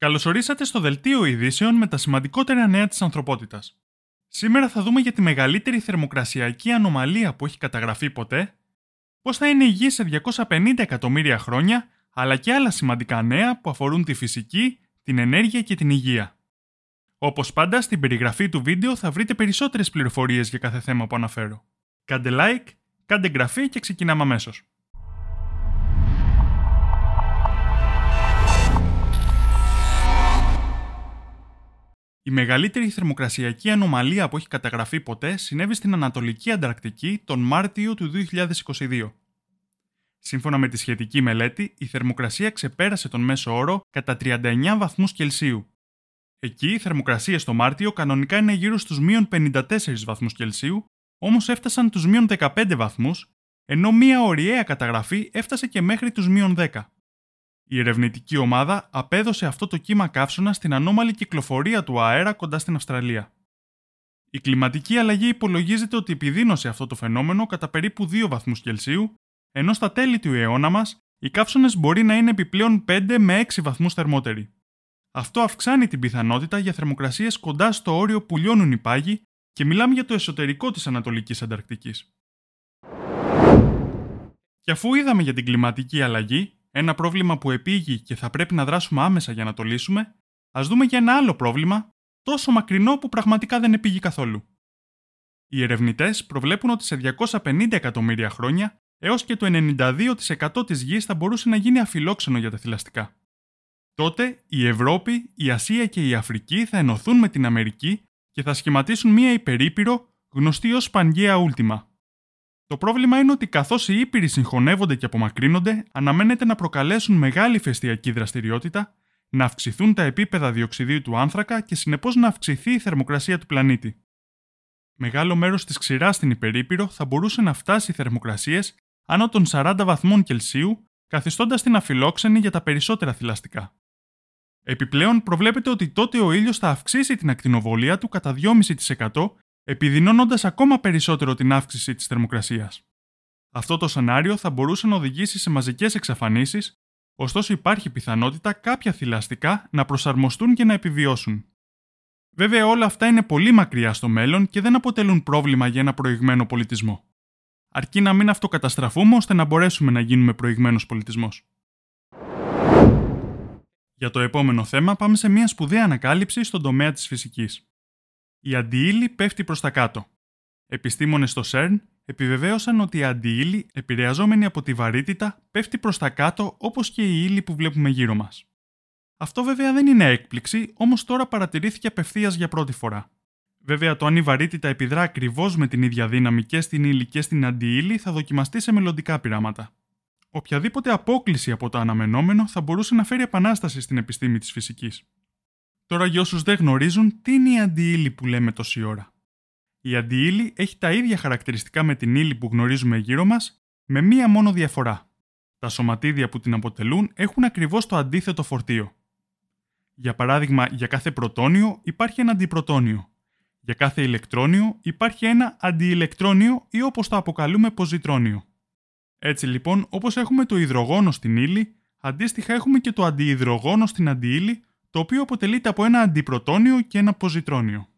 Καλωσορίσατε στο δελτίο ειδήσεων με τα σημαντικότερα νέα της ανθρωπότητας. Σήμερα θα δούμε για τη μεγαλύτερη θερμοκρασιακή ανομαλία που έχει καταγραφεί ποτέ, πώς θα είναι η Γη σε 250 εκατομμύρια χρόνια, αλλά και άλλα σημαντικά νέα που αφορούν τη φυσική, την ενέργεια και την υγεία. Όπως πάντα, στην περιγραφή του βίντεο θα βρείτε περισσότερες πληροφορίες για κάθε θέμα που αναφέρω. Κάντε like, κάντε εγγραφή και ξεκινάμε αμέσως. Η μεγαλύτερη θερμοκρασιακή ανομαλία που έχει καταγραφεί ποτέ συνέβη στην Ανατολική Ανταρκτική τον Μάρτιο του 2022. Σύμφωνα με τη σχετική μελέτη, η θερμοκρασία ξεπέρασε τον μέσο όρο κατά 39 βαθμούς Κελσίου. Εκεί η θερμοκρασία στο Μάρτιο κανονικά είναι γύρω στους μείον 54 βαθμούς Κελσίου, όμως έφτασαν τους μείον 15 βαθμούς, ενώ μία ωριαία καταγραφή έφτασε και μέχρι τους μείον 10. Η ερευνητική ομάδα απέδωσε αυτό το κύμα καύσωνα στην ανώμαλη κυκλοφορία του αέρα κοντά στην Αυστραλία. Η κλιματική αλλαγή υπολογίζεται ότι επιδίνωσε αυτό το φαινόμενο κατά περίπου 2 βαθμούς Κελσίου, ενώ στα τέλη του αιώνα μας οι καύσωνες μπορεί να είναι επιπλέον 5 με 6 βαθμούς θερμότεροι. Αυτό αυξάνει την πιθανότητα για θερμοκρασίες κοντά στο όριο που λιώνουν οι πάγοι και μιλάμε για το εσωτερικό της Ανατολικής Ανταρκτικής. Και αφού είδαμε για την κλιματική αλλαγή, ένα πρόβλημα που επήγει και θα πρέπει να δράσουμε άμεσα για να το λύσουμε, ας δούμε για ένα άλλο πρόβλημα, τόσο μακρινό που πραγματικά δεν επήγει καθόλου. Οι ερευνητές προβλέπουν ότι σε 250 εκατομμύρια χρόνια έως και το 92% της γης θα μπορούσε να γίνει αφιλόξενο για τα θηλαστικά. Τότε η Ευρώπη, η Ασία και η Αφρική θα ενωθούν με την Αμερική και θα σχηματίσουν μία υπερήπειρο γνωστή ως Πανγέα Ούλτιμα. Το πρόβλημα είναι ότι καθώς οι ήπειροι συγχωνεύονται και απομακρύνονται, αναμένεται να προκαλέσουν μεγάλη φεστιακή δραστηριότητα, να αυξηθούν τα επίπεδα διοξιδίου του άνθρακα και συνεπώς να αυξηθεί η θερμοκρασία του πλανήτη. Μεγάλο μέρος της ξηράς στην υπερήπειρο θα μπορούσε να φτάσει θερμοκρασίες άνω των 40 βαθμών Κελσίου, καθιστώντας την αφιλόξενη για τα περισσότερα θηλαστικά. Επιπλέον, προβλέπεται ότι τότε ο ήλιος θα αυξήσει την ακτινοβολία του κατά 2,5% επιδεινώνοντας ακόμα περισσότερο την αύξηση της θερμοκρασίας. Αυτό το σενάριο θα μπορούσε να οδηγήσει σε μαζικές εξαφανίσεις, ωστόσο υπάρχει πιθανότητα κάποια θηλαστικά να προσαρμοστούν και να επιβιώσουν. Βέβαια, όλα αυτά είναι πολύ μακριά στο μέλλον και δεν αποτελούν πρόβλημα για ένα προηγμένο πολιτισμό. Αρκεί να μην αυτοκαταστραφούμε ώστε να μπορέσουμε να γίνουμε προηγμένος πολιτισμός. Για το επόμενο θέμα πάμε σε μια σπουδαία ανακάλυψη στον τομέα της φυσικής η αντιήλη πέφτει προς τα κάτω. Επιστήμονες στο CERN επιβεβαίωσαν ότι η αντιήλη, επηρεαζόμενη από τη βαρύτητα, πέφτει προς τα κάτω όπως και η ύλη που βλέπουμε γύρω μας. Αυτό βέβαια δεν είναι έκπληξη, όμως τώρα παρατηρήθηκε απευθείας για πρώτη φορά. Βέβαια, το αν η βαρύτητα επιδρά ακριβώς με την ίδια δύναμη και στην ύλη και στην αντιήλη θα δοκιμαστεί σε μελλοντικά πειράματα. Οποιαδήποτε απόκληση από το αναμενόμενο θα μπορούσε να φέρει επανάσταση στην επιστήμη της φυσικής. Τώρα για όσους δεν γνωρίζουν, τι είναι η αντιήλη που λέμε τόση ώρα; Η αντιήλη έχει τα ίδια χαρακτηριστικά με την ύλη που γνωρίζουμε γύρω μας, με μία μόνο διαφορά. Τα σωματίδια που την αποτελούν έχουν ακριβώς το αντίθετο φορτίο. Για παράδειγμα, για κάθε πρωτόνιο υπάρχει ένα αντιπρωτόνιο. Για κάθε ηλεκτρόνιο υπάρχει ένα αντιηλεκτρόνιο ή όπως το αποκαλούμε ποζιτρόνιο. Έτσι λοιπόν, όπως έχουμε το υδρογόνο στην ύλη, αντίστοιχα έχουμε και το αντιυδρογόνο στην αντιήλη το οποίο αποτελείται από ένα αντιπρωτόνιο και ένα ποζιτρόνιο.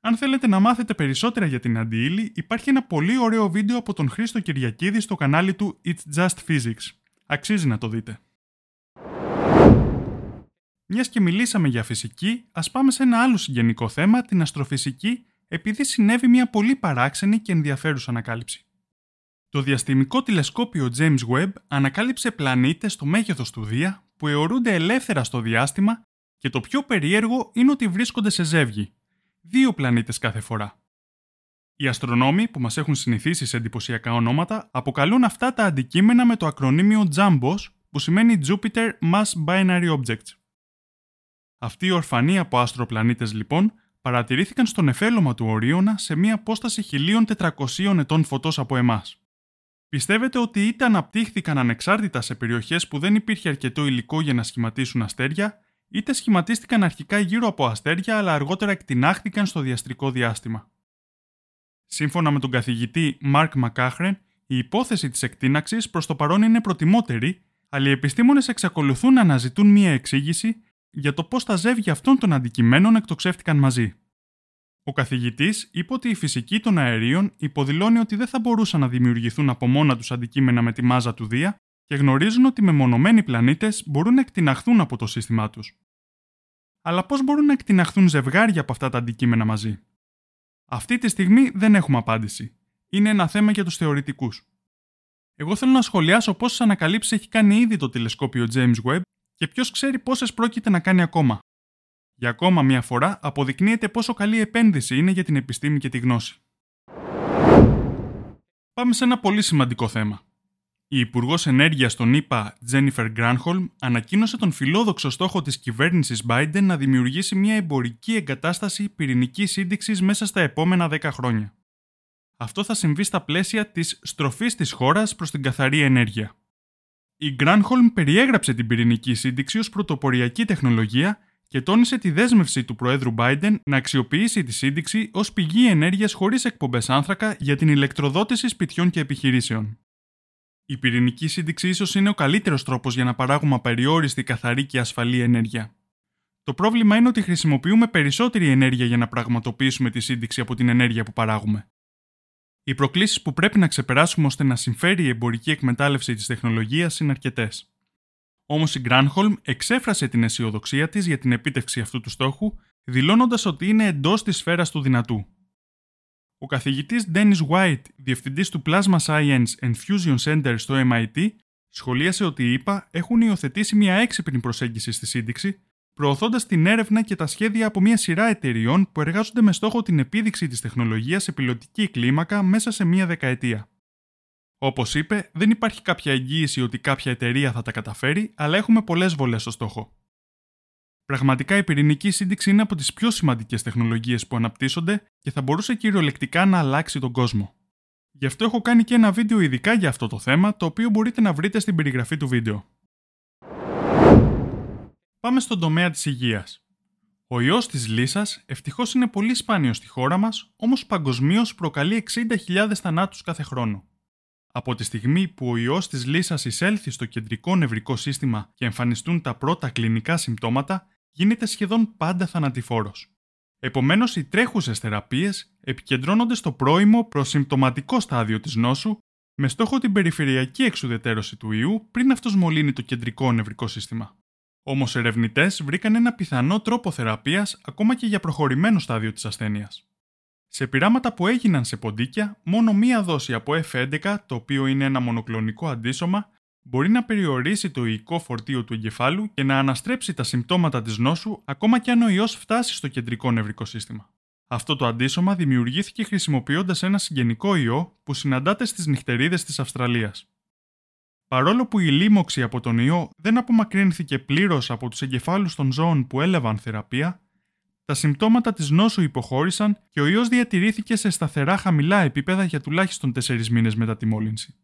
Αν θέλετε να μάθετε περισσότερα για την αντιήλη, υπάρχει ένα πολύ ωραίο βίντεο από τον Χρήστο Κυριακίδη στο κανάλι του It's Just Physics. Αξίζει να το δείτε. Μιας και μιλήσαμε για φυσική, ας πάμε σε ένα άλλο συγγενικό θέμα, την αστροφυσική, επειδή συνέβη μια πολύ παράξενη και ενδιαφέρουσα ανακάλυψη. Το διαστημικό τηλεσκόπιο James Webb ανακάλυψε πλανήτες στο μέγεθος του Δία που αιωρούνται ελεύθερα στο διάστημα και το πιο περίεργο είναι ότι βρίσκονται σε ζεύγη, δύο πλανήτες κάθε φορά. Οι αστρονόμοι που μας έχουν συνηθίσει σε εντυπωσιακά ονόματα αποκαλούν αυτά τα αντικείμενα με το ακρονίμιο JUMBOS που σημαίνει Jupiter Mass Binary Objects. Αυτοί οι ορφανοί από άστροπλανήτες λοιπόν παρατηρήθηκαν στον εφέλωμα του Ορίωνα σε μια απόσταση 1400 ετών φωτός από εμάς. Πιστεύετε ότι είτε αναπτύχθηκαν ανεξάρτητα σε περιοχές που δεν υπήρχε αρκετό υλικό για να σχηματίσουν αστέρια, είτε σχηματίστηκαν αρχικά γύρω από αστέρια αλλά αργότερα εκτινάχθηκαν στο διαστρικό διάστημα. Σύμφωνα με τον καθηγητή Μάρκ Μακάχρεν, η υπόθεση της εκτείναξη προς το παρόν είναι προτιμότερη, αλλά οι επιστήμονες εξακολουθούν να αναζητούν μία εξήγηση για το πώς τα ζεύγια αυτών των αντικειμένων εκτοξεύτηκαν μαζί. Ο καθηγητής είπε ότι η φυσική των αερίων υποδηλώνει ότι δεν θα μπορούσαν να δημιουργηθούν από μόνα τους αντικείμενα με τη μάζα του Δία και γνωρίζουν ότι μεμονωμένοι πλανήτες μπορούν να εκτιναχθούν από το σύστημά τους. Αλλά πώς μπορούν να εκτιναχθούν ζευγάρια από αυτά τα αντικείμενα μαζί; Αυτή τη στιγμή δεν έχουμε απάντηση. Είναι ένα θέμα για τους θεωρητικούς. Εγώ θέλω να σχολιάσω πόσε ανακαλύψεις έχει κάνει ήδη το τηλεσκόπιο James Webb και ποιος ξέρει πόσες πρόκειται να κάνει ακόμα. Για ακόμα μία φορά αποδεικνύεται πόσο καλή επένδυση είναι για την επιστήμη και τη γνώση. Πάμε σε ένα πολύ σημαντικό θέμα. Η Υπουργός Ενέργειας των ΗΠΑ, Τζένιφερ Γκράνχολμ, ανακοίνωσε τον φιλόδοξο στόχο της κυβέρνησης Biden να δημιουργήσει μια εμπορική εγκατάσταση πυρηνικής σύνδεξης μέσα στα επόμενα 10 χρόνια. Αυτό θα συμβεί στα πλαίσια της στροφής της χώρας προς την καθαρή ενέργεια. Η Γκράνχολμ περιέγραψε την πυρηνική σύνδεξη ως πρωτοποριακή τεχνολογία και τόνισε τη δέσμευση του Προέδρου Biden να αξιοποιήσει τη σύνδεξη ως πηγή ενέργειας χωρίς εκπομπές άνθρακα για την ηλεκτροδότηση σπιτιών και επιχειρήσεων. Η πυρηνική σύνδεξη ίσως είναι ο καλύτερος τρόπος για να παράγουμε απεριόριστη, καθαρή και ασφαλή ενέργεια. Το πρόβλημα είναι ότι χρησιμοποιούμε περισσότερη ενέργεια για να πραγματοποιήσουμε τη σύνδεξη από την ενέργεια που παράγουμε. Οι προκλήσεις που πρέπει να ξεπεράσουμε ώστε να συμφέρει η εμπορική εκμετάλλευση της τεχνολογίας είναι αρκετές. Όμως η Γκράνχολμ εξέφρασε την αισιοδοξία της για την επίτευξη αυτού του στόχου, δηλώνοντας ότι είναι εντός της σφαίρας του δυνατού. Ο καθηγητής Dennis White, διευθυντής του Plasma Science and Fusion Center στο MIT, σχολίασε ότι οι ΗΠΑ έχουν υιοθετήσει μια έξυπνη προσέγγιση στη σύνδεξη, προωθώντας την έρευνα και τα σχέδια από μια σειρά εταιριών που εργάζονται με στόχο την επίδειξη της τεχνολογίας σε πιλωτική κλίμακα μέσα σε μια δεκαετία. Όπως είπε, δεν υπάρχει κάποια εγγύηση ότι κάποια εταιρεία θα τα καταφέρει, αλλά έχουμε πολλές βολές στο στόχο. Πραγματικά η πυρηνική σύνδεξη είναι από τις πιο σημαντικές τεχνολογίες που αναπτύσσονται και θα μπορούσε κυριολεκτικά να αλλάξει τον κόσμο. Γι' αυτό έχω κάνει και ένα βίντεο ειδικά για αυτό το θέμα, το οποίο μπορείτε να βρείτε στην περιγραφή του βίντεο. Πάμε στον τομέα της υγείας. Ο ιός της λύσας ευτυχώς είναι πολύ σπάνιος στη χώρα μας, όμως παγκοσμίως προκαλεί 60.000 θανάτους κάθε χρόνο. Από τη στιγμή που ο ιός της λύσας εισέλθει στο κεντρικό νευρικό σύστημα και εμφανιστούν τα πρώτα κλινικά συμπτώματα, γίνεται σχεδόν πάντα θανατηφόρος. Επομένως, οι τρέχουσες θεραπείες επικεντρώνονται στο πρώιμο προσυμπτωματικό στάδιο της νόσου, με στόχο την περιφερειακή εξουδετέρωση του ιού πριν αυτός μολύνει το κεντρικό νευρικό σύστημα. Όμως, ερευνητές βρήκαν ένα πιθανό τρόπο θεραπείας ακόμα και για προχωρημένο στάδιο της ασθένειας. Σε πειράματα που έγιναν σε ποντίκια, μόνο μία δόση από F11, το οποίο είναι ένα μονοκλονικό αντίσωμα, μπορεί να περιορίσει το υλικό φορτίο του εγκεφάλου και να αναστρέψει τα συμπτώματα της νόσου ακόμα και αν ο ιός φτάσει στο κεντρικό νευρικό σύστημα. Αυτό το αντίσωμα δημιουργήθηκε χρησιμοποιώντας ένα συγγενικό ιό που συναντάται στις νυχτερίδες της Αυστραλίας. Παρόλο που η λίμωξη από τον ιό δεν απομακρύνθηκε πλήρως από τους εγκεφάλους των ζώων που έλαβαν θεραπεία, τα συμπτώματα της νόσου υποχώρησαν και ο ιός διατηρήθηκε σε σταθερά χαμηλά επίπεδα για τουλάχιστον 4 μήνες μετά τη μόλυνση.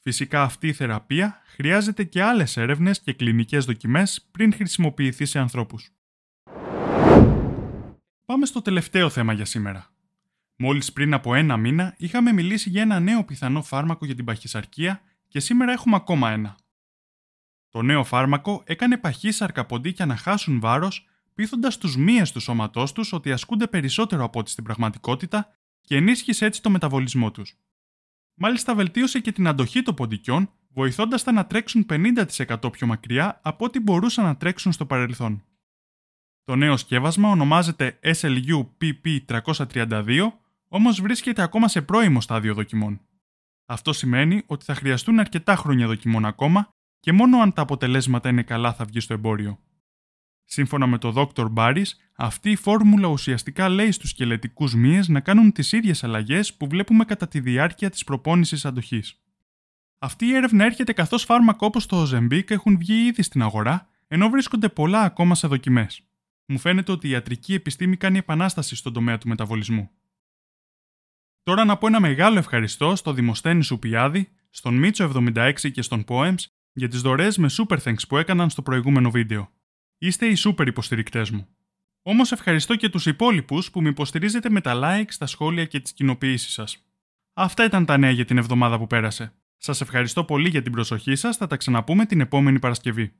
Φυσικά αυτή η θεραπεία χρειάζεται και άλλες έρευνες και κλινικές δοκιμές πριν χρησιμοποιηθεί σε ανθρώπους. Πάμε στο τελευταίο θέμα για σήμερα. Μόλις πριν από ένα μήνα είχαμε μιλήσει για ένα νέο πιθανό φάρμακο για την παχυσαρκία και σήμερα έχουμε ακόμα ένα. Το νέο φάρμακο έκανε παχύσαρκα ποντίκια να χάσουν βάρος πείθοντας τους μύες του σώματός τους ότι ασκούνται περισσότερο από ό,τι στην πραγματικότητα και ενίσχυσε έτσι το μεταβολισμό τους. Μάλιστα, βελτίωσε και την αντοχή των ποντικιών, βοηθώντας τα να τρέξουν 50% πιο μακριά από ό,τι μπορούσαν να τρέξουν στο παρελθόν. Το νέο σκεύασμα ονομάζεται SLU PP332, όμως βρίσκεται ακόμα σε πρώιμο στάδιο δοκιμών. Αυτό σημαίνει ότι θα χρειαστούν αρκετά χρόνια δοκιμών ακόμα και μόνο αν τα αποτελέσματα είναι καλά θα βγει στο εμπόριο. Σύμφωνα με τον Dr. Barris, αυτή η φόρμουλα ουσιαστικά λέει στους σκελετικούς μύες να κάνουν τις ίδιες αλλαγές που βλέπουμε κατά τη διάρκεια της προπόνησης αντοχής. Αυτή η έρευνα έρχεται καθώς φάρμακα όπως το Ozempic έχουν βγει ήδη στην αγορά, ενώ βρίσκονται πολλά ακόμα σε δοκιμές. Μου φαίνεται ότι η ιατρική επιστήμη κάνει επανάσταση στον τομέα του μεταβολισμού. Τώρα να πω ένα μεγάλο ευχαριστώ στο Δημοσθένη Σουπιάδη, στον Μίτσο 76 και στον Poems για τις δωρεές με super thanks που έκαναν στο προηγούμενο βίντεο. Είστε οι σούπερ υποστηρικτές μου. Όμως ευχαριστώ και τους υπόλοιπους που με υποστηρίζετε με τα like, τα σχόλια και τις κοινοποιήσεις σας. Αυτά ήταν τα νέα για την εβδομάδα που πέρασε. Σας ευχαριστώ πολύ για την προσοχή σας, θα τα ξαναπούμε την επόμενη Παρασκευή.